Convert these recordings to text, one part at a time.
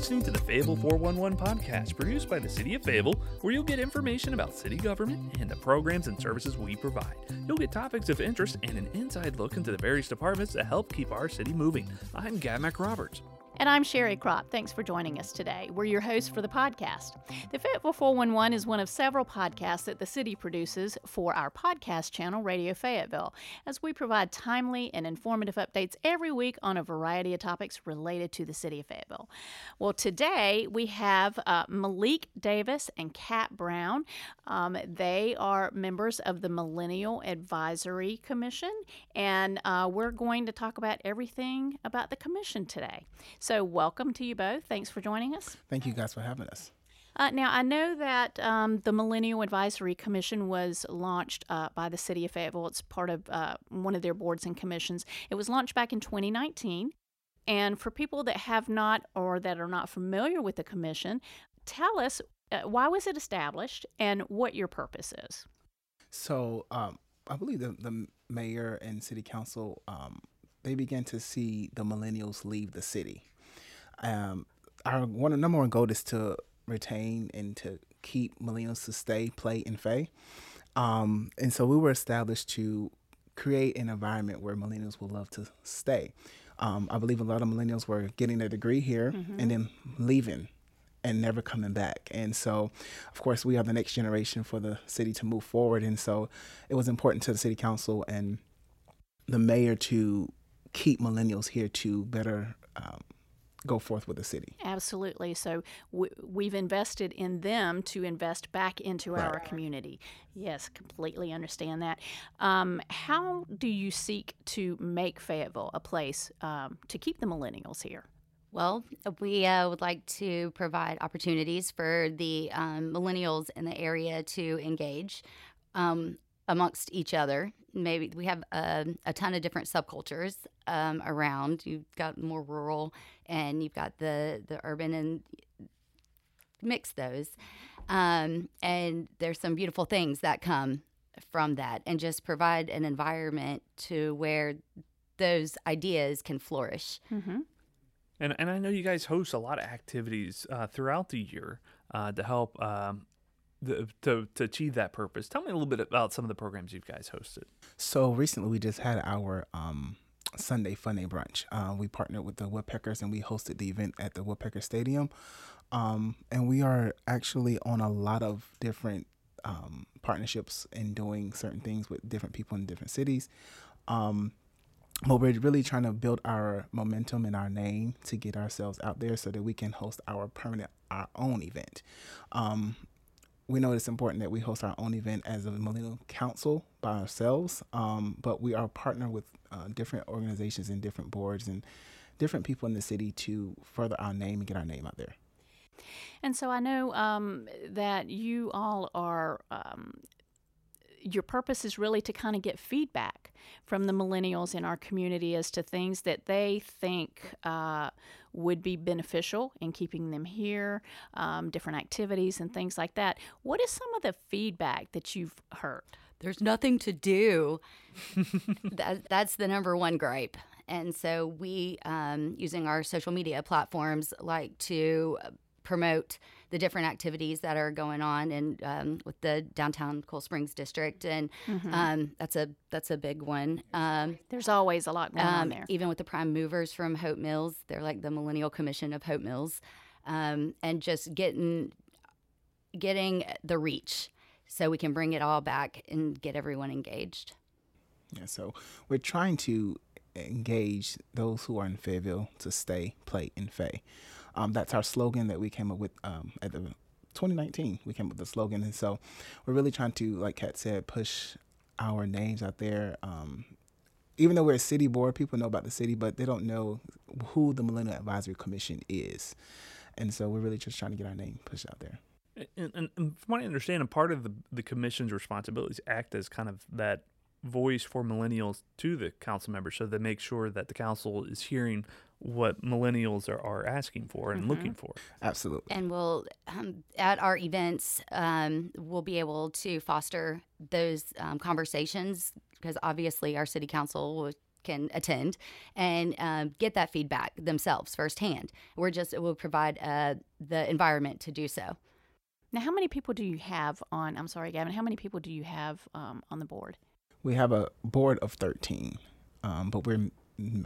listening to the Fayetteville 411 podcast, produced by the City of Fayetteville, where you'll get information about city government and the programs and services we provide. You'll get topics of interest and an inside look into the various departments that help keep our city moving. I'm Gab McRoberts. And I'm Sherry Crop. Thanks for joining us today. We're your hosts for the podcast. The Fayetteville 411 is one of several podcasts that the city produces for our podcast channel, Radio Fayetteville, as we provide timely and informative updates every week on a variety of topics related to the city of Fayetteville. Well, today we have uh, Malik Davis and Kat Brown. Um, they are members of the Millennial Advisory Commission, and uh, we're going to talk about everything about the commission today. So, welcome to you both. Thanks for joining us. Thank you guys for having us. Uh, now, I know that um, the Millennial Advisory Commission was launched uh, by the City of Fayetteville. It's part of uh, one of their boards and commissions. It was launched back in 2019. And for people that have not or that are not familiar with the commission, tell us uh, why was it established and what your purpose is. So, um, I believe the, the mayor and city council um, they began to see the millennials leave the city um, our one number one goal is to retain and to keep millennials to stay, play, and fay. Um, and so we were established to create an environment where millennials would love to stay. Um, I believe a lot of millennials were getting their degree here mm-hmm. and then leaving and never coming back. And so, of course, we are the next generation for the city to move forward. And so, it was important to the city council and the mayor to keep millennials here to better um, go forth with the city. Absolutely. So we, have invested in them to invest back into right. our community. Yes, completely understand that. Um, how do you seek to make Fayetteville a place um, to keep the millennials here? Well, we uh, would like to provide opportunities for the um, millennials in the area to engage um, amongst each other. Maybe we have a, a ton of different subcultures um, around. You've got more rural, and you've got the the urban, and mix those. Um, and there's some beautiful things that come from that, and just provide an environment to where those ideas can flourish. Mm-hmm. And and I know you guys host a lot of activities uh, throughout the year uh, to help um, the, to to achieve that purpose. Tell me a little bit about some of the programs you guys hosted. So recently, we just had our um, Sunday Funday brunch. Uh, we partnered with the Woodpeckers and we hosted the event at the Woodpecker Stadium. Um, and we are actually on a lot of different um, partnerships and doing certain things with different people in different cities. Um, but we're really trying to build our momentum and our name to get ourselves out there so that we can host our permanent our own event. Um, we know it's important that we host our own event as a millennial council by ourselves, um, but we are partner with uh, different organizations and different boards and different people in the city to further our name and get our name out there. And so I know um, that you all are um, your purpose is really to kind of get feedback from the millennials in our community as to things that they think uh, would be beneficial in keeping them here, um, different activities and things like that. What is some of the feedback that you've heard? There's nothing to do. that, that's the number one gripe. And so we, um, using our social media platforms, like to promote the different activities that are going on and um, with the downtown Cool Springs district, and mm-hmm. um, that's a that's a big one. Um, There's always a lot going on um, there. Even with the prime movers from Hope Mills, they're like the Millennial Commission of Hope Mills, um, and just getting getting the reach so we can bring it all back and get everyone engaged. Yeah, so we're trying to engage those who are in Fayetteville to stay, play, and fay. Um, that's our slogan that we came up with um, at the 2019. We came up with the slogan, and so we're really trying to, like Kat said, push our names out there. Um, even though we're a city board, people know about the city, but they don't know who the Millennial Advisory Commission is, and so we're really just trying to get our name pushed out there. And, and, and from what I understand, a part of the the commission's responsibilities act as kind of that voice for millennials to the council members so they make sure that the council is hearing what millennials are, are asking for and mm-hmm. looking for. Absolutely. And we'll, um, at our events, um, we'll be able to foster those um, conversations because obviously our city council will can attend and um, get that feedback themselves firsthand. We're just we'll provide uh, the environment to do so. Now, how many people do you have on? I'm sorry, Gavin. How many people do you have um, on the board? We have a board of 13, um, but we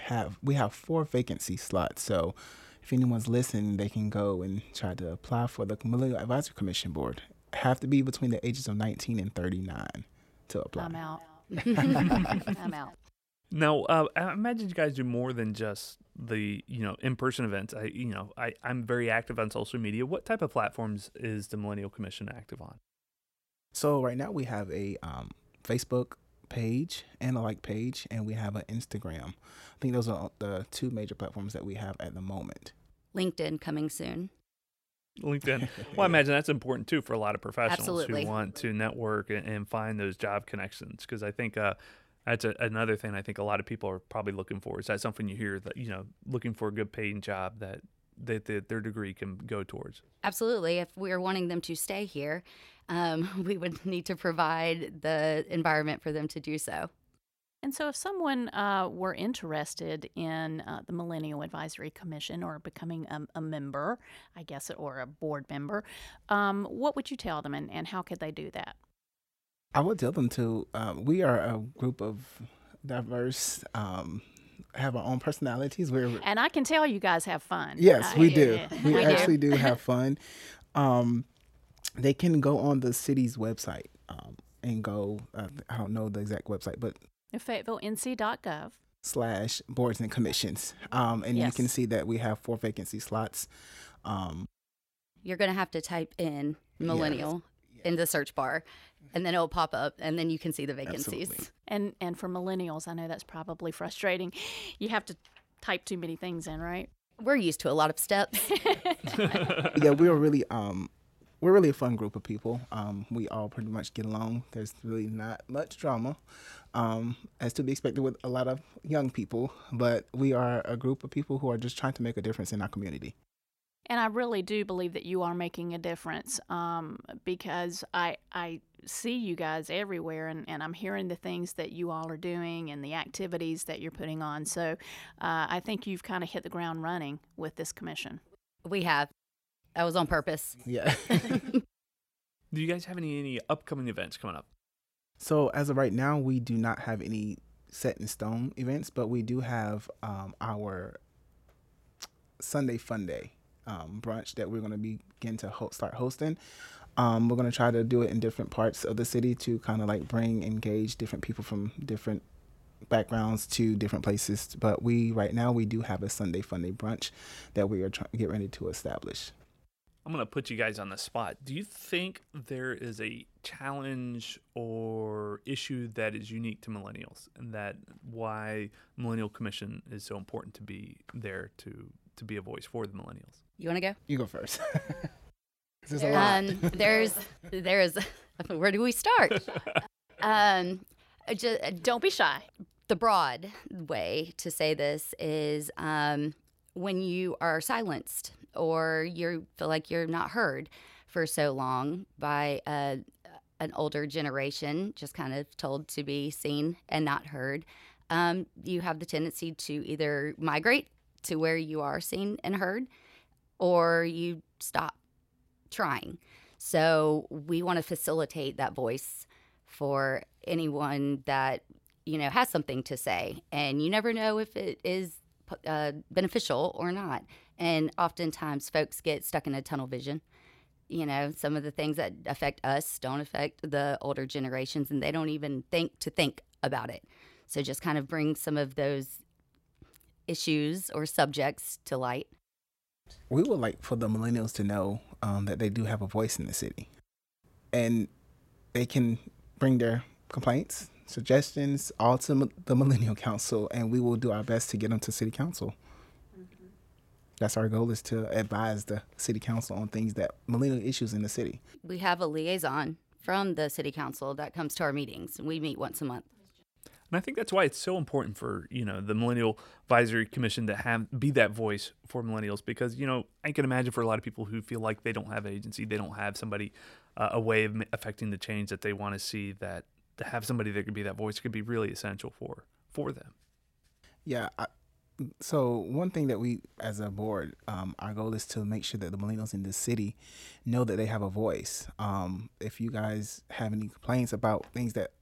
have we have four vacancy slots. So, if anyone's listening, they can go and try to apply for the Millennial Advisory Commission board. Have to be between the ages of 19 and 39 to apply. I'm out. I'm out. Now, uh, I imagine you guys do more than just the you know in-person events. I you know I I'm very active on social media. What type of platforms is the Millennial Commission active on? So right now we have a um, Facebook page and a like page, and we have an Instagram. I think those are the two major platforms that we have at the moment. LinkedIn coming soon. LinkedIn. Well, I imagine that's important too for a lot of professionals Absolutely. who want to network and, and find those job connections. Because I think uh, that's a, another thing I think a lot of people are probably looking for. Is that something you hear that you know looking for a good paying job that that, that their degree can go towards? Absolutely. If we are wanting them to stay here, um, we would need to provide the environment for them to do so. And so, if someone uh, were interested in uh, the Millennial Advisory Commission or becoming a, a member, I guess, or a board member, um, what would you tell them and, and how could they do that? I would tell them to. Um, we are a group of diverse, um, have our own personalities. We're And I can tell you guys have fun. yes, we do. yeah. We do. actually do have fun. Um, they can go on the city's website um, and go. Uh, I don't know the exact website, but FayettevilleNC.gov. slash boards and commissions, um, and you can see that we have four vacancy slots. Um, You're going to have to type in millennial in the search bar, and then it'll pop up, and then you can see the vacancies. Absolutely. And and for millennials, I know that's probably frustrating. You have to type too many things in, right? We're used to a lot of steps. yeah, we're really um we're really a fun group of people. Um, we all pretty much get along. There's really not much drama, um, as to be expected with a lot of young people. But we are a group of people who are just trying to make a difference in our community. And I really do believe that you are making a difference um, because I I see you guys everywhere, and, and I'm hearing the things that you all are doing and the activities that you're putting on. So uh, I think you've kind of hit the ground running with this commission. we have. That was on purpose. Yeah. Do you guys have any any upcoming events coming up? so as of right now, we do not have any set in stone events, but we do have um, our Sunday Fun Day um, brunch that we're going to begin to ho- start hosting. Um, we're going to try to do it in different parts of the city to kind of like bring, engage different people from different backgrounds to different places. But we, right now, we do have a Sunday Funday brunch that we are trying to get ready to establish. I'm going to put you guys on the spot. Do you think there is a challenge or issue that is unique to millennials and that why Millennial Commission is so important to be there to to be a voice for the millennials? You want to go? You go first. There's a lot. Um, there's, there's, where do we start? um, just, Don't be shy. the broad way to say this is um, when you are silenced or you feel like you're not heard for so long by a, an older generation, just kind of told to be seen and not heard, um, you have the tendency to either migrate to where you are seen and heard or you stop trying. So we want to facilitate that voice for anyone that you know has something to say, and you never know if it is uh, beneficial or not. And oftentimes, folks get stuck in a tunnel vision. You know, some of the things that affect us don't affect the older generations, and they don't even think to think about it. So just kind of bring some of those issues or subjects to light. We would like for the millennials to know um, that they do have a voice in the city and they can bring their complaints suggestions all to the millennial council and we will do our best to get them to city council that's our goal is to advise the city council on things that millennial issues in the city We have a liaison from the city council that comes to our meetings. and We meet once a month. And I think that's why it's so important for you know the Millennial Advisory Commission to have be that voice for millennials because you know I can imagine for a lot of people who feel like they don't have agency, they don't have somebody uh, a way of affecting the change that they want to see. That to have somebody that could be that voice could be really essential for for them. Yeah. I, so one thing that we, as a board, um, our goal is to make sure that the millennials in this city know that they have a voice. Um, if you guys have any complaints about things that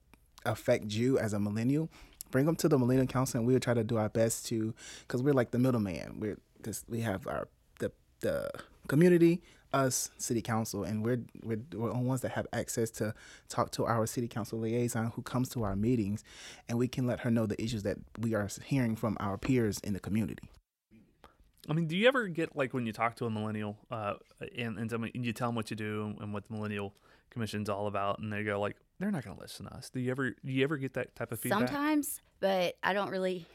affect you as a millennial, bring them to the Millennial Council, and we'll try to do our best to, because we're like the middleman. We're because we have our the the community, us, city council, and we're we're we're the ones that have access to talk to our city council liaison who comes to our meetings, and we can let her know the issues that we are hearing from our peers in the community. I mean, do you ever get like when you talk to a millennial, uh, and and, and you tell them what you do and what the millennial commission's all about, and they go like, they're not going to listen to us. Do you ever do you ever get that type of feedback? Sometimes, but I don't really.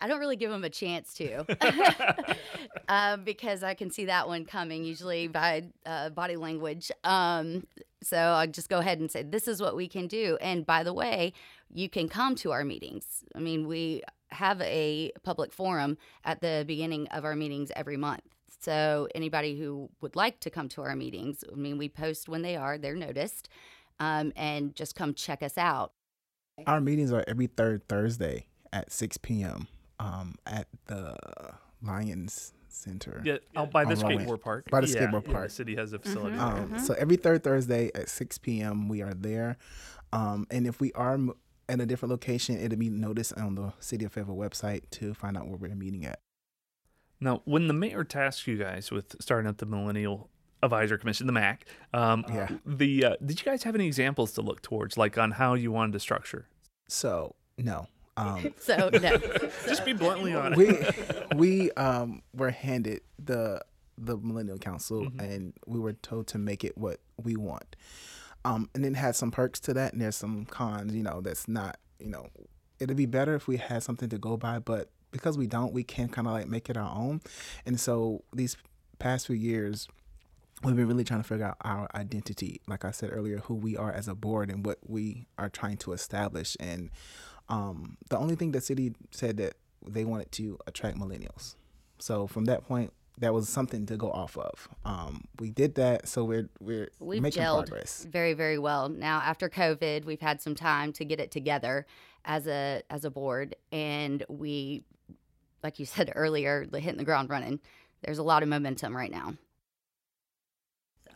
I don't really give them a chance to um, because I can see that one coming usually by uh, body language. Um, so I just go ahead and say, this is what we can do. And by the way, you can come to our meetings. I mean, we have a public forum at the beginning of our meetings every month. So anybody who would like to come to our meetings, I mean, we post when they are, they're noticed, um, and just come check us out. Our meetings are every third Thursday at 6 p.m. Um, at the Lions Center. Yeah, out by the On Rowan. skateboard park. By the Yeah, skateboard yeah, park. the city has a facility. Um, there. So every third Thursday at 6 p.m. we are there. Um, and if we are m- at a different location, it'll be noticed on the City of Fayetteville website to find out where we're meeting at. Now, when the mayor tasked you guys with starting up the Millennial Advisor Commission, the MAC, um, Yeah. the uh, did you guys have any examples to look towards, like on how you wanted to structure? So no. Um, So, no. Just be bluntly honest. we we um were handed the the millennial council Mm-hmm. and we were told to make it what we want um and then had some perks to that and there's some cons you know that's not you know it'd be better if we had something to go by but because we don't we can kind of like make it our own and so these past few years we've been really trying to figure out our identity like i said earlier who we are as a board and what we are trying to establish and um, the only thing the city said that they wanted to attract millennials so from that point that was something to go off of um, we did that so we're we're We've making gelled progress very, very well. Now, after COVID, we've had some time to get it together as a as a board, and we, like you said earlier, hitting the ground running. There's a lot of momentum right now.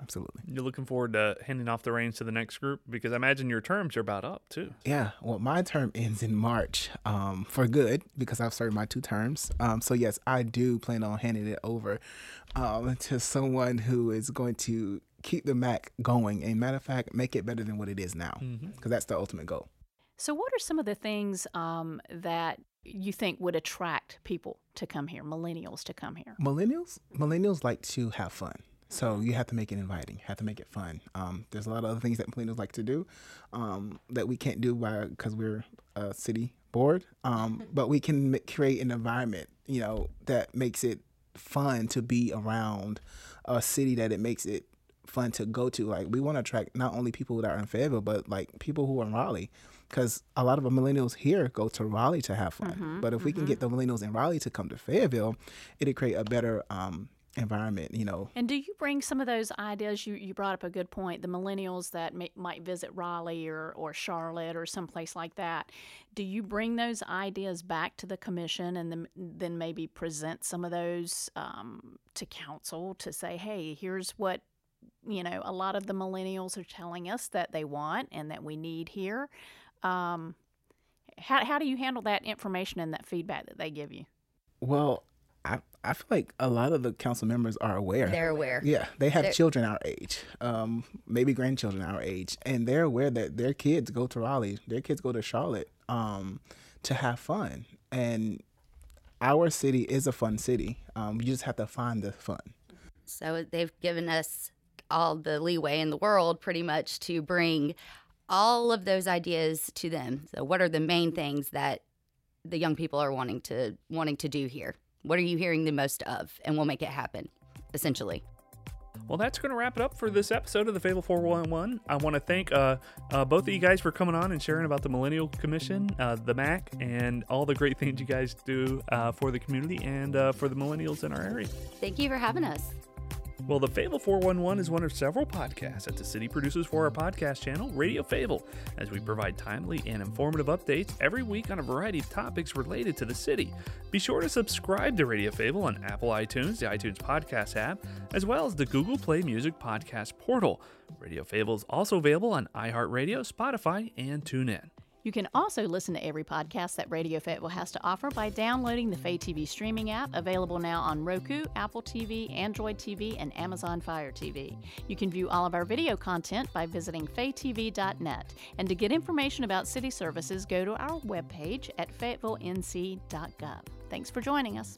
Absolutely You're looking forward to handing off the reins to the next group because I imagine your terms are about up too. Yeah, well, my term ends in March um, for good because I've served my two terms. Um, so, yes, I do plan on handing it over um, to someone who is going to keep the MAC going and, matter of fact, make it better than what it is now because that's the ultimate goal. So, what are some of the things um, that you think would attract people to come here, millennials to come here? Millennials, millennials like to have fun. So you have to make it inviting, have to make it fun. Um, there's a lot of other things that millennials like to do um, that we can't do by because we're a city board. Um, but we can create an environment, you know, that makes it fun to be around a city that it makes it fun to go to. Like we want to attract not only people that are in Fayetteville, but like people who are in Raleigh. Because a lot of the millennials here go to Raleigh to have fun. but if we can get the millennials in Raleigh to come to Fayetteville, it'd create a better um, environment, you know. And do you bring some of those ideas? You, you brought up a good point. The millennials that may, might visit Raleigh or, or Charlotte or someplace like that. Do you bring those ideas back to the commission and then, then maybe present some of those um, to council to say, hey, here's what you know a lot of the millennials are telling us that they want and that we need here. Um, how, how do you handle that information and that feedback that they give you? Well, I feel like a lot of the council members are aware. They're aware. yeah, they have They're- children our age, um, maybe grandchildren our age, and they're aware that their kids go to Raleigh, their kids go to Charlotte, um, to have fun. And our city is a fun city. Um, you just have to find the fun. So they've given us all the leeway in the world pretty much to bring all of those ideas to them. So what are the main things that the young people are wanting to wanting to do here? What are you hearing the most of? And we'll make it happen, essentially. Well, that's going to wrap it up for this episode of the Fayetteville 411. I want to thank uh, uh, both of you guys for coming on and sharing about the Millennial Commission, uh, the MAC, and all the great things you guys do uh, for the community and uh, for the millennials in our area. Thank you for having us. Well, the Fayetteville 411 is one of several podcasts that the city produces for our podcast channel, Radio Fayetteville, as we provide timely and informative updates every week on a variety of topics related to the city. Be sure to subscribe to Radio Fayetteville on Apple iTunes, the iTunes Podcast app, as well as the Google Play Music Podcast portal. Radio Fayetteville is also available on iHeartRadio, Spotify, and TuneIn. You can also listen to every podcast that Radio Fayetteville has to offer by downloading the Fay TV streaming app, available now on Roku, Apple TV, Android TV, and Amazon Fire TV. You can view all of our video content by visiting faytv.net. And to get information about city services, go to our webpage at fayettevillenc.gov. Thanks for joining us.